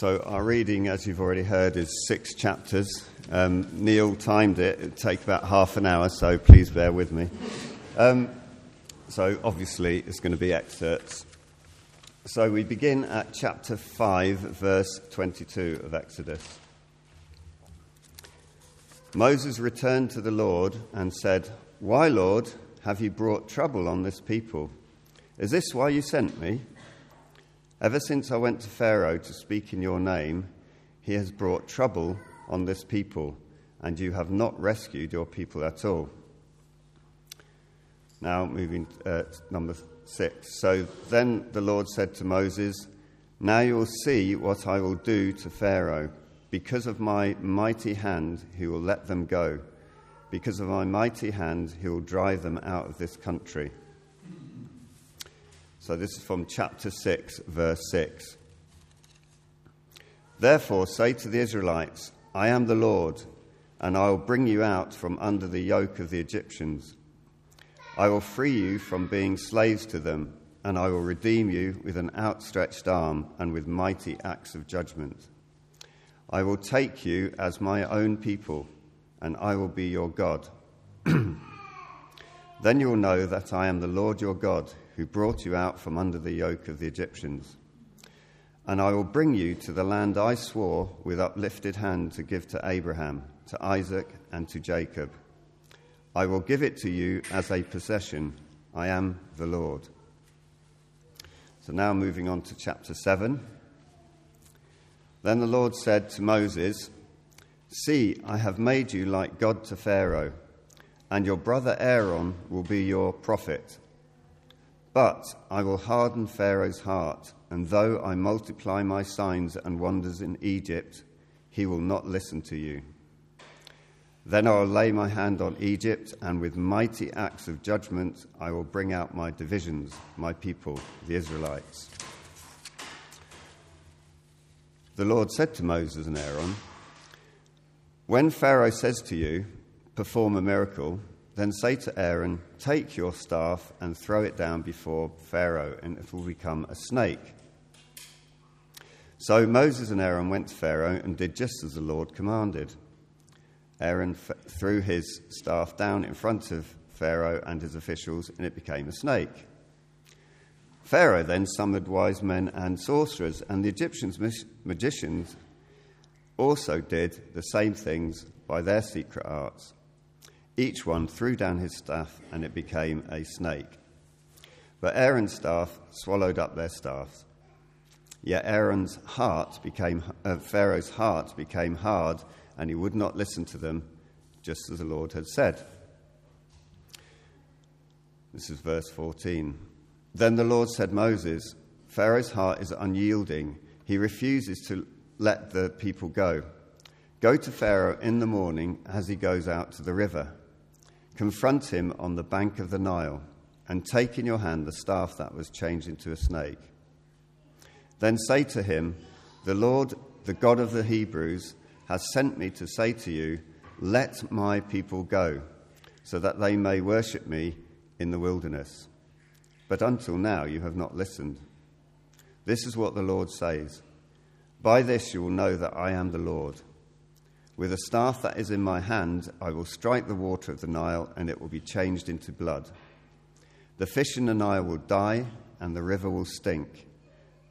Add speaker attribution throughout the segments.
Speaker 1: So, our reading, as you've already heard, is six chapters. Um, Neil timed it, it'd take about half an hour, so please bear with me. Um, so, obviously, it's going to be excerpts. So, we begin at chapter 5, verse 22 of Exodus. Moses returned to the Lord and said, Why, Lord, have you brought trouble on this people? Is this why you sent me? Ever since I went to Pharaoh to speak in your name, he has brought trouble on this people, and you have not rescued your people at all. Now, moving uh, to number six. So then the Lord said to Moses, Now you will see what I will do to Pharaoh. Because of my mighty hand, he will let them go. Because of my mighty hand, he will drive them out of this country. So this is from chapter 6, verse 6. Therefore, say to the Israelites, I am the Lord, and I will bring you out from under the yoke of the Egyptians. I will free you from being slaves to them, and I will redeem you with an outstretched arm and with mighty acts of judgment. I will take you as my own people, and I will be your God. then you will know that I am the Lord your God who brought you out from under the yoke of the Egyptians. And I will bring you to the land I swore with uplifted hand to give to Abraham, to Isaac, and to Jacob. I will give it to you as a possession. I am the Lord. So now moving on to chapter 7. Then the Lord said to Moses, See, I have made you like God to Pharaoh, and your brother Aaron will be your prophet. But I will harden Pharaoh's heart, and though I multiply my signs and wonders in Egypt, he will not listen to you. Then I will lay my hand on Egypt, and with mighty acts of judgment I will bring out my divisions, my people, the Israelites. The Lord said to Moses and Aaron, When Pharaoh says to you, Perform a miracle, then say to Aaron, Take your staff and throw it down before Pharaoh, and it will become a snake. So Moses and Aaron went to Pharaoh and did just as the Lord commanded. Aaron f- threw his staff down in front of Pharaoh and his officials, and it became a snake. Pharaoh then summoned wise men and sorcerers, and the Egyptians' magicians also did the same things by their secret arts. Each one threw down his staff, and it became a snake. But Aaron's staff swallowed up their staffs. Yet Aaron's heart became, uh, Pharaoh's heart became hard, and he would not listen to them, just as the Lord had said. This is verse 14. Then the Lord said, Moses, Pharaoh's heart is unyielding. He refuses to let the people go. Go to Pharaoh in the morning as he goes out to the river Confront him on the bank of the Nile, and take in your hand the staff that was changed into a snake. Then say to him, The Lord, the God of the Hebrews, has sent me to say to you, Let my people go, so that they may worship me in the wilderness. But until now you have not listened. This is what the Lord says By this you will know that I am the Lord. With a staff that is in my hand, I will strike the water of the Nile, and it will be changed into blood. The fish in the Nile will die, and the river will stink.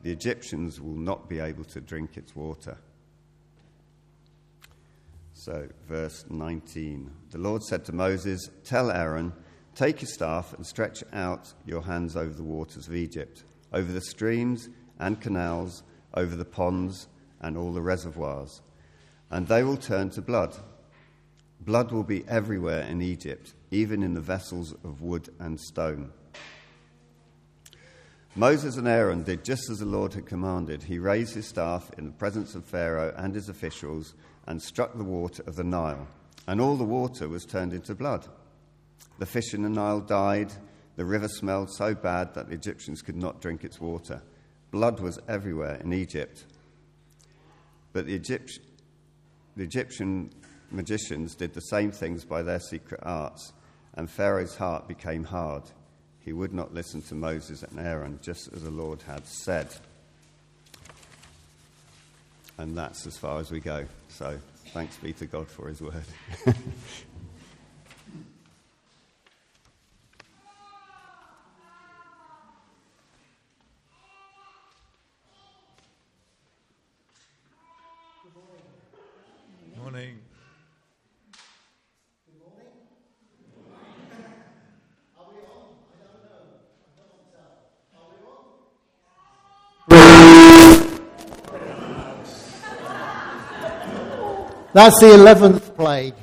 Speaker 1: The Egyptians will not be able to drink its water. So, verse 19 The Lord said to Moses, Tell Aaron, take your staff and stretch out your hands over the waters of Egypt, over the streams and canals, over the ponds and all the reservoirs and they will turn to blood. Blood will be everywhere in Egypt, even in the vessels of wood and stone. Moses and Aaron did just as the Lord had commanded. He raised his staff in the presence of Pharaoh and his officials and struck the water of the Nile, and all the water was turned into blood. The fish in the Nile died. The river smelled so bad that the Egyptians could not drink its water. Blood was everywhere in Egypt. But the Egyptians the Egyptian magicians did the same things by their secret arts, and Pharaoh's heart became hard. He would not listen to Moses and Aaron, just as the Lord had said. and that's as far as we go. So thanks be to God for his word.
Speaker 2: Morning.
Speaker 3: That's the 11th plague.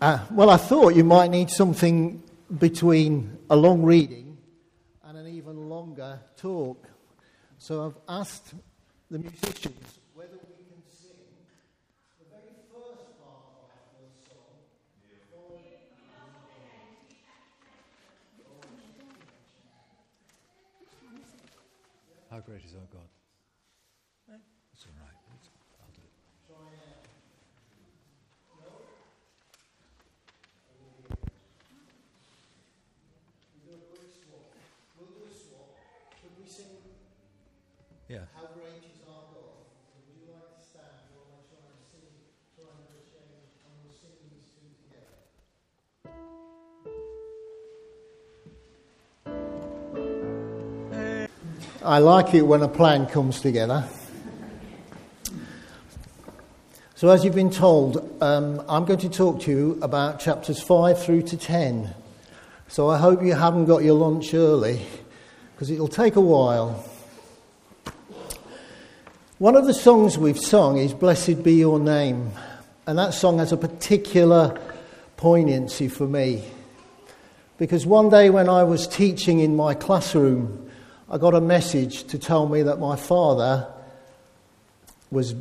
Speaker 3: Uh, well, I thought you might need something between a long reading and an even longer talk. So I've asked the musicians whether we can sing the very first part of our song.
Speaker 2: How great is our God? That's all right. I'll do it.
Speaker 3: We'll do a swap. Could we sing
Speaker 2: Yeah.
Speaker 3: How Great is Our God? Would you like to stand while I try and sing, try and do change, and we'll sing these two together? I like it when a plan comes together. So, as you've been told, um, I'm going to talk to you about chapters 5 through to 10. So, I hope you haven't got your lunch early, because it'll take a while. One of the songs we've sung is Blessed Be Your Name, and that song has a particular poignancy for me. Because one day when I was teaching in my classroom, I got a message to tell me that my father was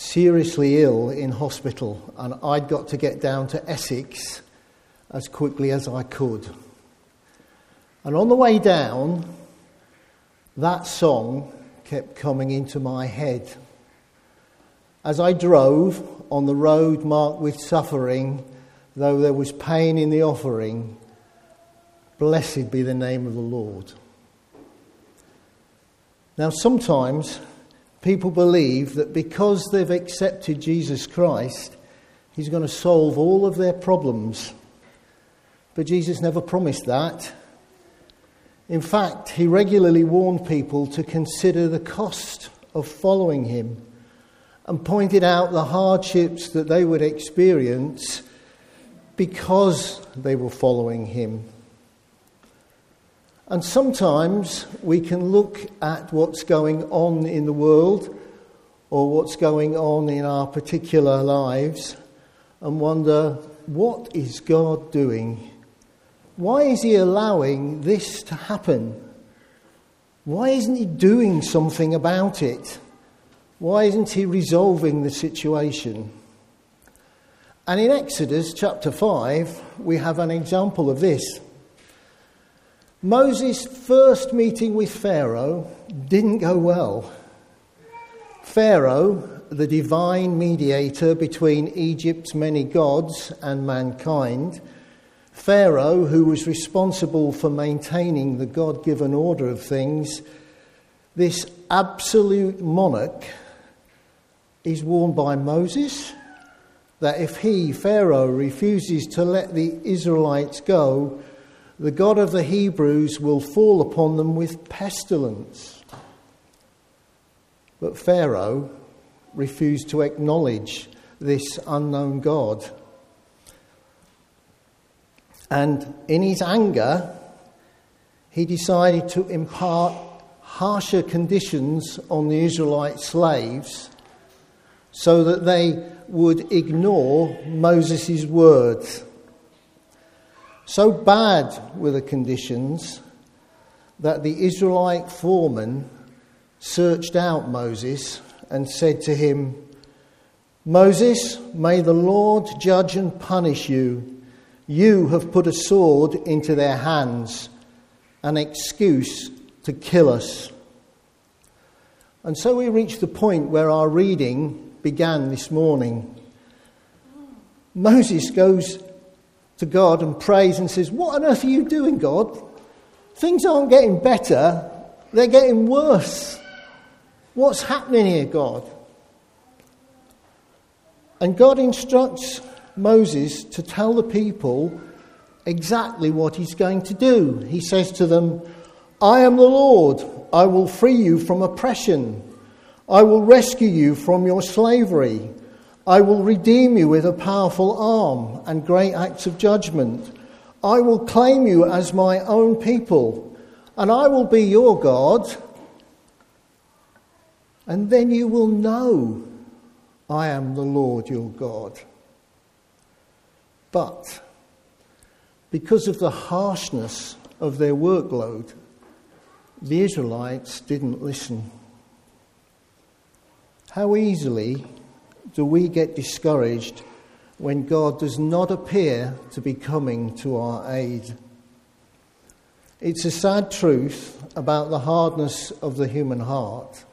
Speaker 3: seriously ill in hospital, and I'd got to get down to Essex as quickly as I could. And on the way down, that song kept coming into my head. As I drove on the road marked with suffering, though there was pain in the offering, blessed be the name of the Lord. Now, sometimes people believe that because they've accepted Jesus Christ, He's going to solve all of their problems. But Jesus never promised that. In fact, He regularly warned people to consider the cost of following Him and pointed out the hardships that they would experience because they were following Him. And sometimes we can look at what's going on in the world or what's going on in our particular lives and wonder, what is God doing? Why is He allowing this to happen? Why isn't He doing something about it? Why isn't He resolving the situation? And in Exodus chapter 5, we have an example of this. Moses' first meeting with Pharaoh didn't go well. Pharaoh, the divine mediator between Egypt's many gods and mankind, Pharaoh, who was responsible for maintaining the God given order of things, this absolute monarch is warned by Moses that if he, Pharaoh, refuses to let the Israelites go, the God of the Hebrews will fall upon them with pestilence. But Pharaoh refused to acknowledge this unknown God. And in his anger, he decided to impart harsher conditions on the Israelite slaves so that they would ignore Moses' words. So bad were the conditions that the Israelite foreman searched out Moses and said to him, Moses, may the Lord judge and punish you. You have put a sword into their hands, an excuse to kill us. And so we reach the point where our reading began this morning. Moses goes to God and prays and says, What on earth are you doing, God? Things aren't getting better. They're getting worse. What's happening here, God? And God instructs Moses to tell the people exactly what he's going to do. He says to them, I am the Lord. I will free you from oppression. I will rescue you from your slavery. I will redeem you with a powerful arm and great acts of judgment. I will claim you as my own people, and I will be your God. And then you will know I am the Lord your God. But because of the harshness of their workload, the Israelites didn't listen. How easily do we get discouraged when God does not appear to be coming to our aid? It's a sad truth about the hardness of the human heart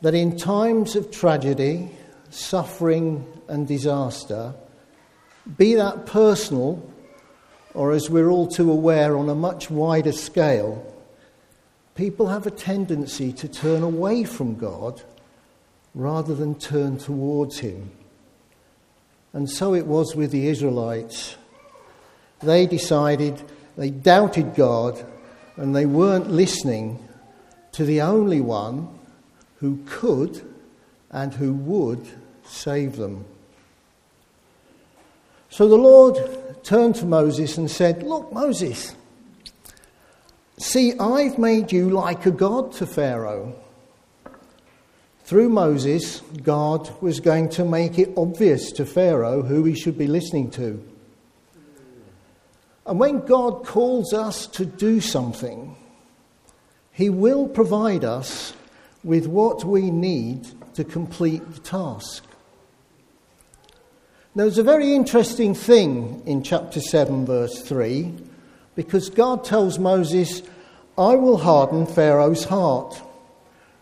Speaker 3: that in times of tragedy, suffering, and disaster, be that personal or as we're all too aware on a much wider scale, people have a tendency to turn away from God rather than turn towards Him. And so it was with the Israelites. They decided, they doubted God, and they weren't listening to the only one who could and who would save them. So the Lord turned to Moses and said, Look, Moses, see, I've made you like a god to Pharaoh. Through Moses, God was going to make it obvious to Pharaoh who he should be listening to. And when God calls us to do something, he will provide us with what we need to complete the task. Now, there's a very interesting thing in chapter 7, verse 3, because God tells Moses, I will harden Pharaoh's heart.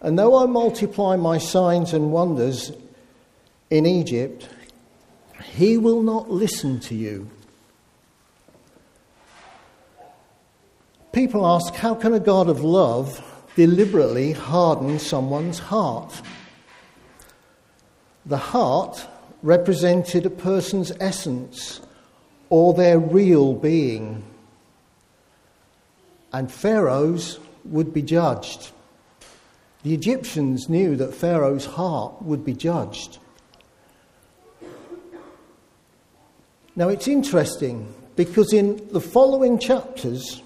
Speaker 3: And though I multiply my signs and wonders in Egypt, he will not listen to you. People ask, how can a God of love deliberately harden someone's heart? The heart represented a person's essence or their real being. And Pharaoh's would be judged. The Egyptians knew that Pharaoh's heart would be judged. Now it's interesting because in the following chapters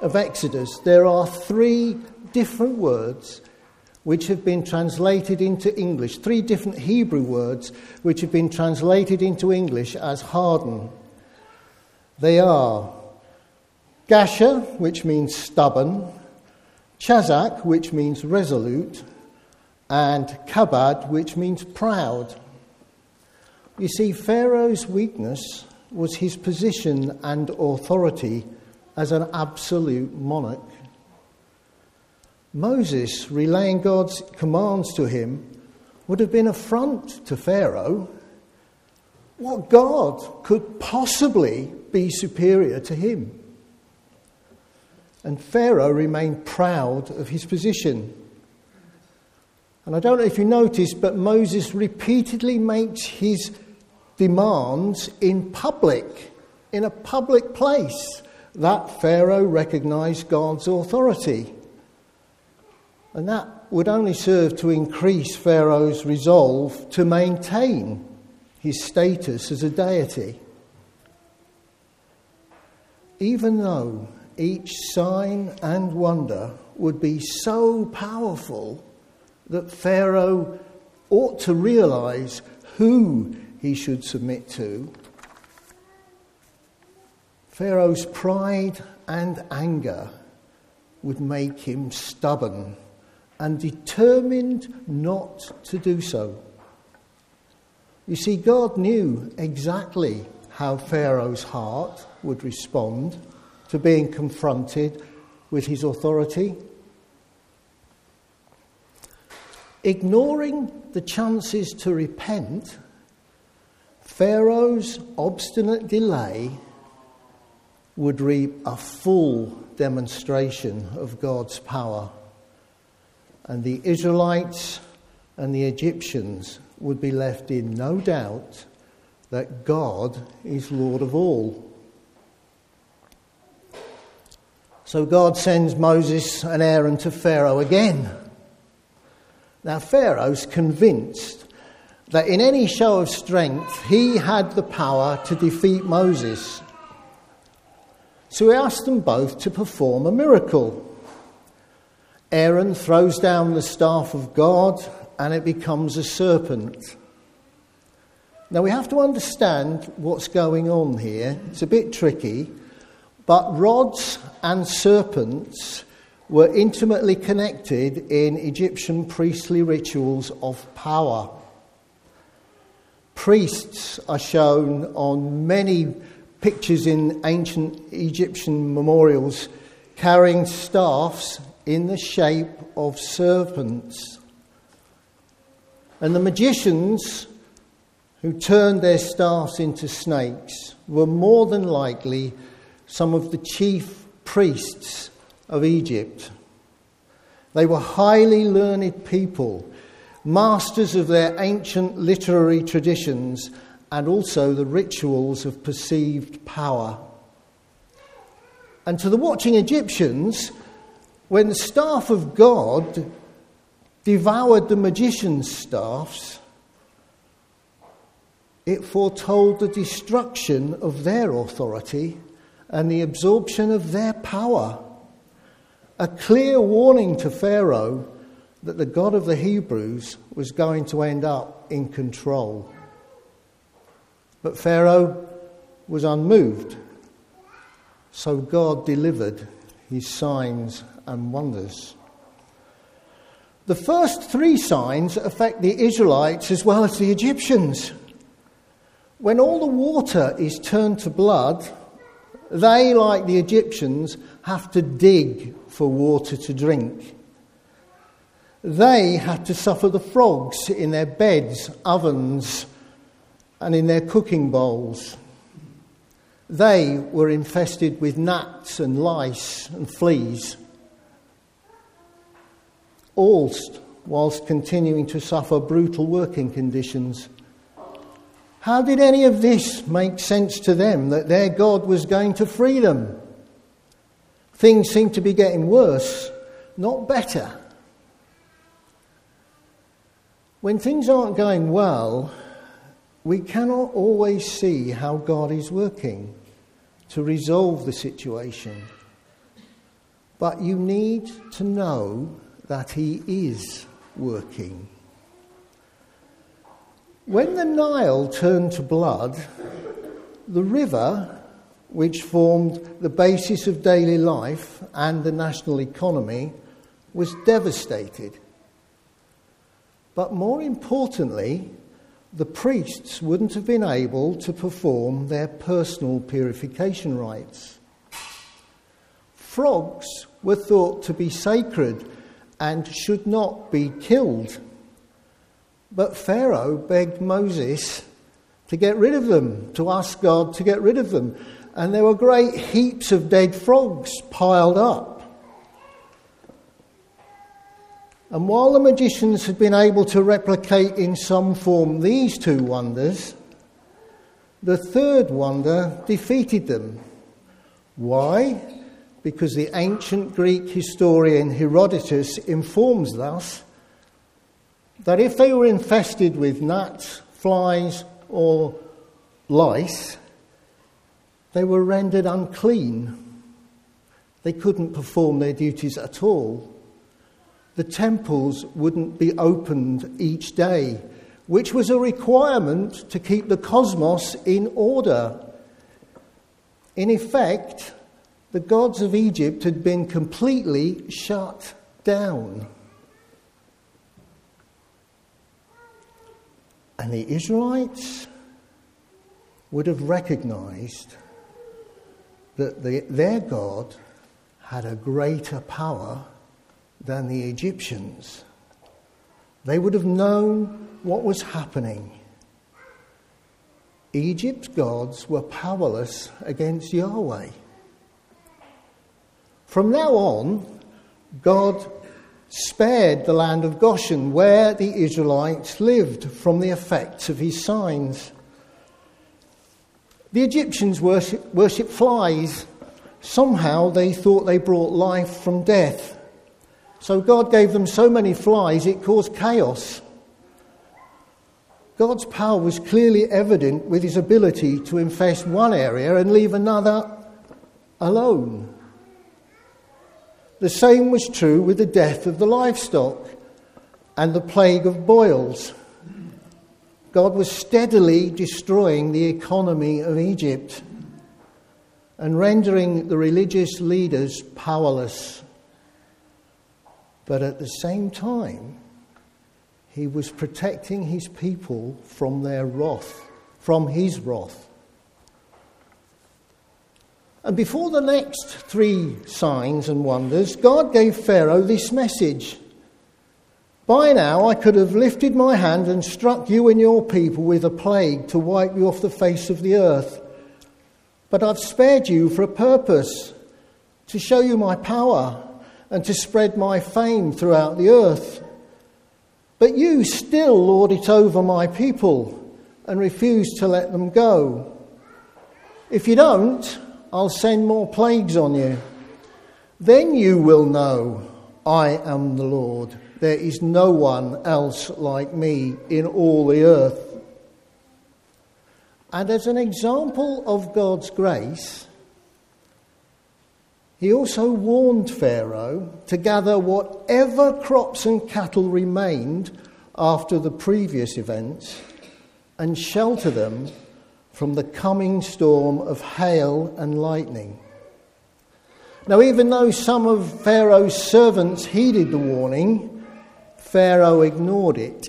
Speaker 3: of Exodus, there are three different words which have been translated into English, three different Hebrew words which have been translated into English as harden. They are Gasha, which means stubborn, Chazak, which means resolute, and Kabad, which means proud. You see, Pharaoh's weakness was his position and authority as an absolute monarch. Moses relaying God's commands to him would have been affront to Pharaoh. What God could possibly be superior to him? And Pharaoh remained proud of his position. And I don't know if you noticed, but Moses repeatedly makes his demands in public, in a public place, that Pharaoh recognized God's authority. And that would only serve to increase Pharaoh's resolve to maintain his status as a deity. Even though each sign and wonder would be so powerful that Pharaoh ought to realize who he should submit to, Pharaoh's pride and anger would make him stubborn and determined not to do so. You see, God knew exactly how Pharaoh's heart would respond to being confronted with his authority. Ignoring the chances to repent, Pharaoh's obstinate delay would reap a full demonstration of God's power. And the Israelites and the Egyptians would be left in no doubt that God is Lord of all. So God sends Moses and Aaron to Pharaoh again. Now, Pharaoh's convinced that in any show of strength, he had the power to defeat Moses. So he asked them both to perform a miracle. Aaron throws down the staff of God and it becomes a serpent. Now we have to understand what's going on here. It's a bit tricky, but rods and serpents were intimately connected in Egyptian priestly rituals of power. Priests are shown on many pictures in ancient Egyptian memorials carrying staffs in the shape of serpents. And the magicians who turned their staffs into snakes were more than likely some of the chief priests of Egypt. They were highly learned people, masters of their ancient literary traditions and also the rituals of perceived power. And to the watching Egyptians, when the staff of God devoured the magician's staffs, it foretold the destruction of their authority and the absorption of their power. A clear warning to Pharaoh that the God of the Hebrews was going to end up in control. But Pharaoh was unmoved, so God delivered his signs and wonders. The first three signs affect the Israelites as well as the Egyptians. When all the water is turned to blood, they, like the Egyptians, have to dig for water to drink. They had to suffer the frogs in their beds, ovens, and in their cooking bowls. They were infested with gnats and lice and fleas, all whilst continuing to suffer brutal working conditions. How did any of this make sense to them that their God was going to free them? Things seem to be getting worse, not better. When things aren't going well, we cannot always see how God is working to resolve the situation. But you need to know that He is working. When the Nile turned to blood, the river, which formed the basis of daily life and the national economy, was devastated. But more importantly, the priests wouldn't have been able to perform their personal purification rites. Frogs were thought to be sacred and should not be killed. But Pharaoh begged Moses to get rid of them, to ask God to get rid of them. And there were great heaps of dead frogs piled up. And while the magicians had been able to replicate in some form these two wonders, the third wonder defeated them. Why? Because the ancient Greek historian Herodotus informs us that if they were infested with gnats, flies, or lice, they were rendered unclean. They couldn't perform their duties at all. The temples wouldn't be opened each day, which was a requirement to keep the cosmos in order. In effect, the gods of Egypt had been completely shut down. And the Israelites would have recognized that the, their God had a greater power than the Egyptians. They would have known what was happening. Egypt's gods were powerless against Yahweh. From now on, God spared the land of Goshen, where the Israelites lived, from the effects of his signs. The Egyptians worship, worship flies. Somehow they thought they brought life from death. So God gave them so many flies it caused chaos. God's power was clearly evident with his ability to infest one area and leave another alone. The same was true with the death of the livestock and the plague of boils. God was steadily destroying the economy of Egypt and rendering the religious leaders powerless. But at the same time, he was protecting his people from their wrath, from his wrath. And before the next three signs and wonders, God gave Pharaoh this message By now I could have lifted my hand and struck you and your people with a plague to wipe you off the face of the earth. But I've spared you for a purpose to show you my power and to spread my fame throughout the earth. But you still lord it over my people and refuse to let them go. If you don't, I'll send more plagues on you. Then you will know I am the Lord. There is no one else like me in all the earth. And as an example of God's grace, he also warned Pharaoh to gather whatever crops and cattle remained after the previous events and shelter them from the coming storm of hail and lightning. Now, even though some of Pharaoh's servants heeded the warning, Pharaoh ignored it.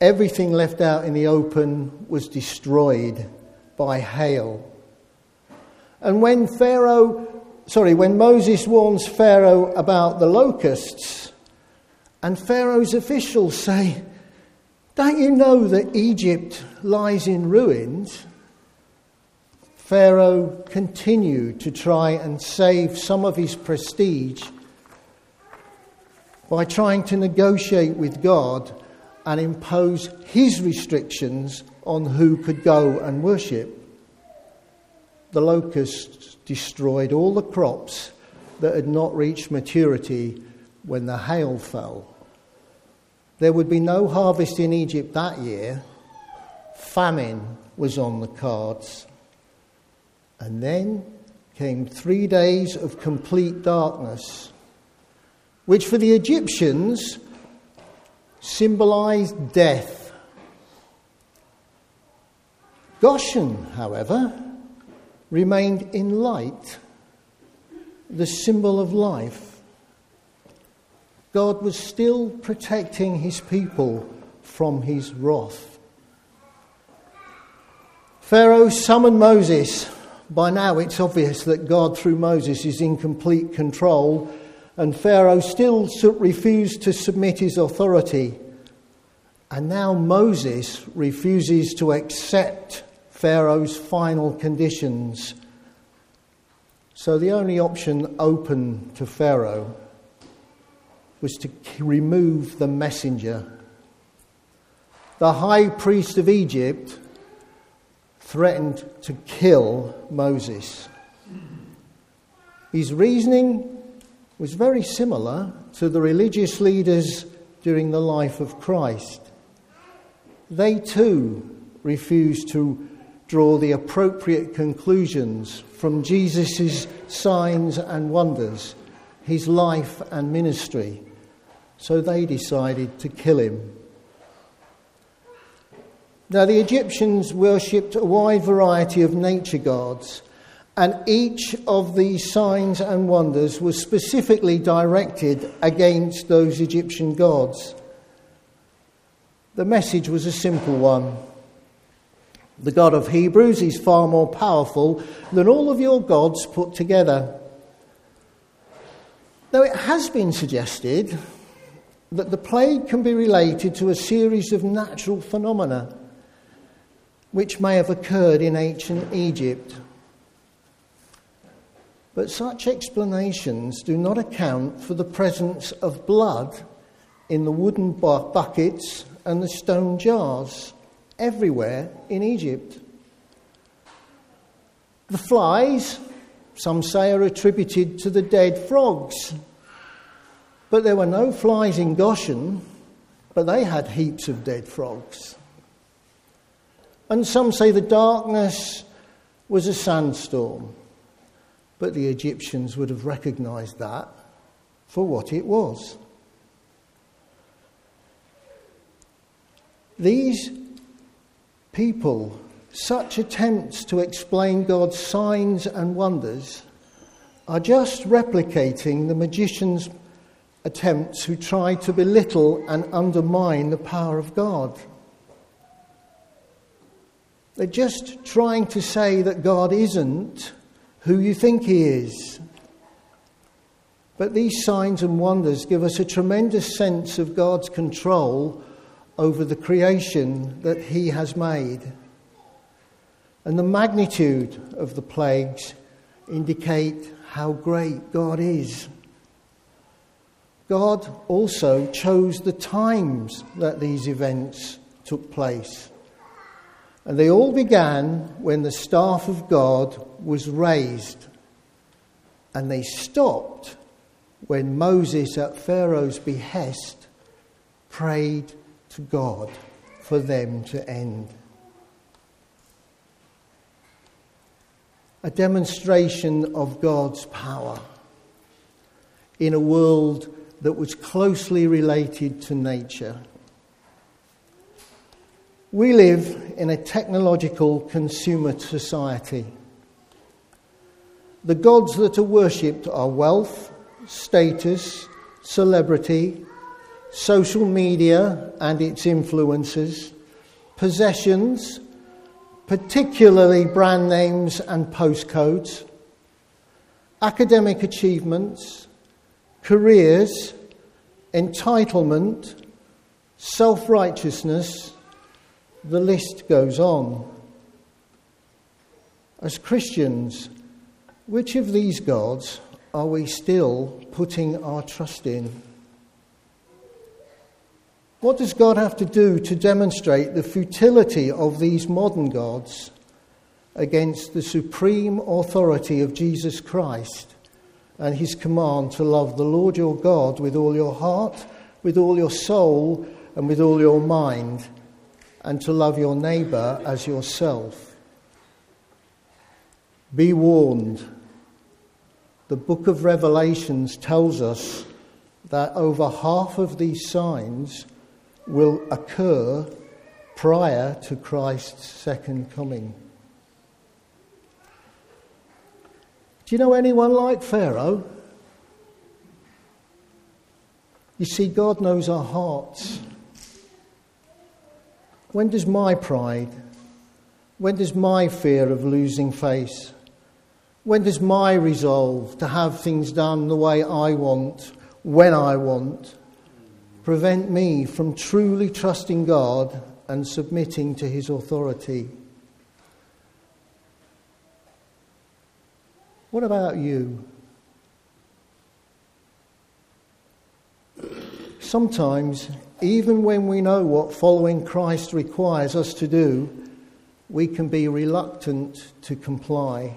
Speaker 3: Everything left out in the open was destroyed by hail. And when Pharaoh, sorry, when Moses warns Pharaoh about the locusts, and Pharaoh's officials say, Don't you know that Egypt lies in ruins? Pharaoh continued to try and save some of his prestige by trying to negotiate with God and impose his restrictions on who could go and worship the locusts destroyed all the crops that had not reached maturity when the hail fell. There would be no harvest in Egypt that year. Famine was on the cards. And then came three days of complete darkness, which for the Egyptians symbolized death. Goshen, however, remained in light, the symbol of life. God was still protecting his people from his wrath. Pharaoh summoned Moses. By now, it's obvious that God, through Moses, is in complete control, and Pharaoh still refused to submit his authority. And now Moses refuses to accept Pharaoh's final conditions. So the only option open to Pharaoh was to remove the messenger. The high priest of Egypt threatened to kill Moses. His reasoning was very similar to the religious leaders during the life of Christ. They too refused to draw the appropriate conclusions from Jesus' signs and wonders, his life and ministry. So they decided to kill him. Now, the Egyptians worshipped a wide variety of nature gods, and each of these signs and wonders was specifically directed against those Egyptian gods. The message was a simple one the God of Hebrews is far more powerful than all of your gods put together. Though it has been suggested that the plague can be related to a series of natural phenomena which may have occurred in ancient Egypt. But such explanations do not account for the presence of blood in the wooden bu- buckets and the stone jars everywhere in Egypt. The flies, some say, are attributed to the dead frogs. But there were no flies in Goshen, but they had heaps of dead frogs. And some say the darkness was a sandstorm, but the Egyptians would have recognized that for what it was. These people, such attempts to explain God's signs and wonders, are just replicating the magician's attempts who try to belittle and undermine the power of God. They're just trying to say that God isn't who you think He is. But these signs and wonders give us a tremendous sense of God's control over the creation that He has made. And the magnitude of the plagues indicate how great God is. God also chose the times that these events took place. And they all began when the staff of God was raised. And they stopped when Moses, at Pharaoh's behest, prayed to God for them to end. A demonstration of God's power in a world that was closely related to nature. We live in a technological consumer society. The gods that are worshipped are wealth, status, celebrity, social media and its influences, possessions, particularly brand names and postcodes, academic achievements, careers, entitlement, self righteousness, the list goes on. As Christians, which of these gods are we still putting our trust in? What does God have to do to demonstrate the futility of these modern gods against the supreme authority of Jesus Christ and his command to love the Lord your God with all your heart, with all your soul, and with all your mind? and to love your neighbour as yourself. Be warned. The book of Revelations tells us that over half of these signs will occur prior to Christ's second coming. Do you know anyone like Pharaoh? You see, God knows our hearts. When does my pride, when does my fear of losing face, when does my resolve to have things done the way I want, when I want, prevent me from truly trusting God and submitting to His authority? What about you? Sometimes even when we know what following Christ requires us to do, we can be reluctant to comply.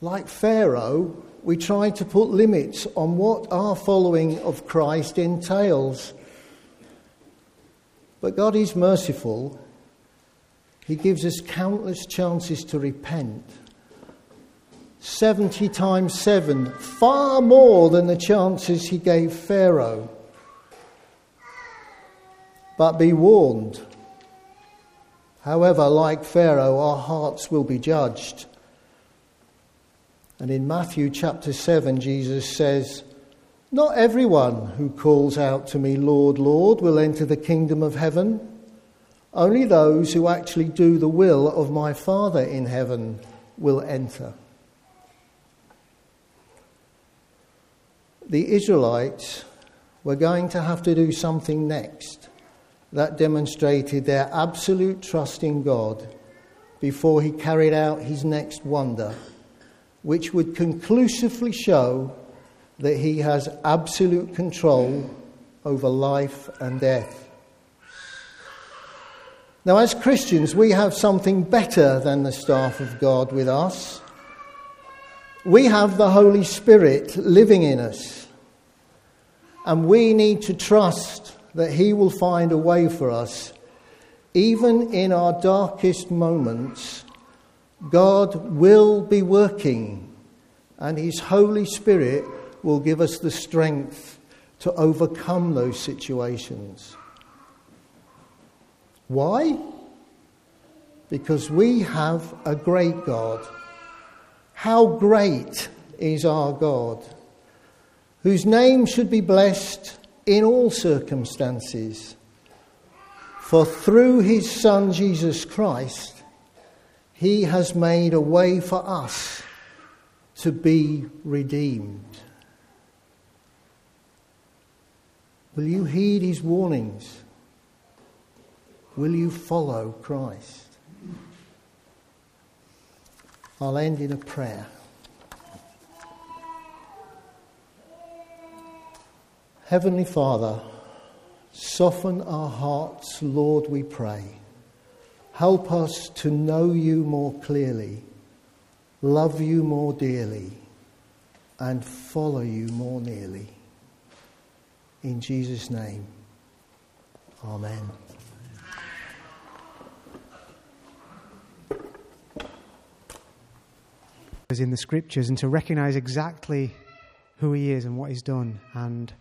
Speaker 3: Like Pharaoh, we try to put limits on what our following of Christ entails. But God is merciful. He gives us countless chances to repent. 70 times 7, far more than the chances he gave Pharaoh. But be warned. However, like Pharaoh, our hearts will be judged. And in Matthew chapter 7, Jesus says, Not everyone who calls out to me, Lord, Lord, will enter the kingdom of heaven. Only those who actually do the will of my Father in heaven will enter. The Israelites were going to have to do something next that demonstrated their absolute trust in God before he carried out his next wonder, which would conclusively show that He has absolute control over life and death. Now, as Christians, we have something better than the staff of God with us. We have the Holy Spirit living in us. And we need to trust that He will find a way for us, even in our darkest moments. God will be working, and His Holy Spirit will give us the strength to overcome those situations. Why? Because we have a great God. How great is our God, whose name should be blessed in all circumstances. For through his Son Jesus Christ, he has made a way for us to be redeemed. Will you heed his warnings? Will you follow Christ? I'll end in a prayer. Heavenly Father, soften our hearts, Lord, we pray. Help us to know you more clearly, love you more dearly, and follow you more nearly. In Jesus' name, Amen.
Speaker 4: In the scriptures and to recognize exactly who he is and what he's done and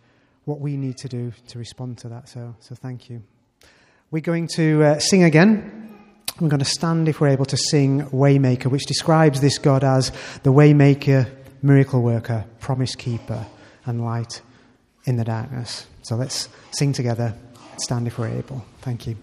Speaker 4: what we need to do to respond to that. So, so thank you. We're going to uh, sing again. We're going to stand if we're able to sing Waymaker, which describes this God as the Waymaker, miracle worker, promise keeper, and light in the darkness. So let's sing together. Stand if we're able. Thank you.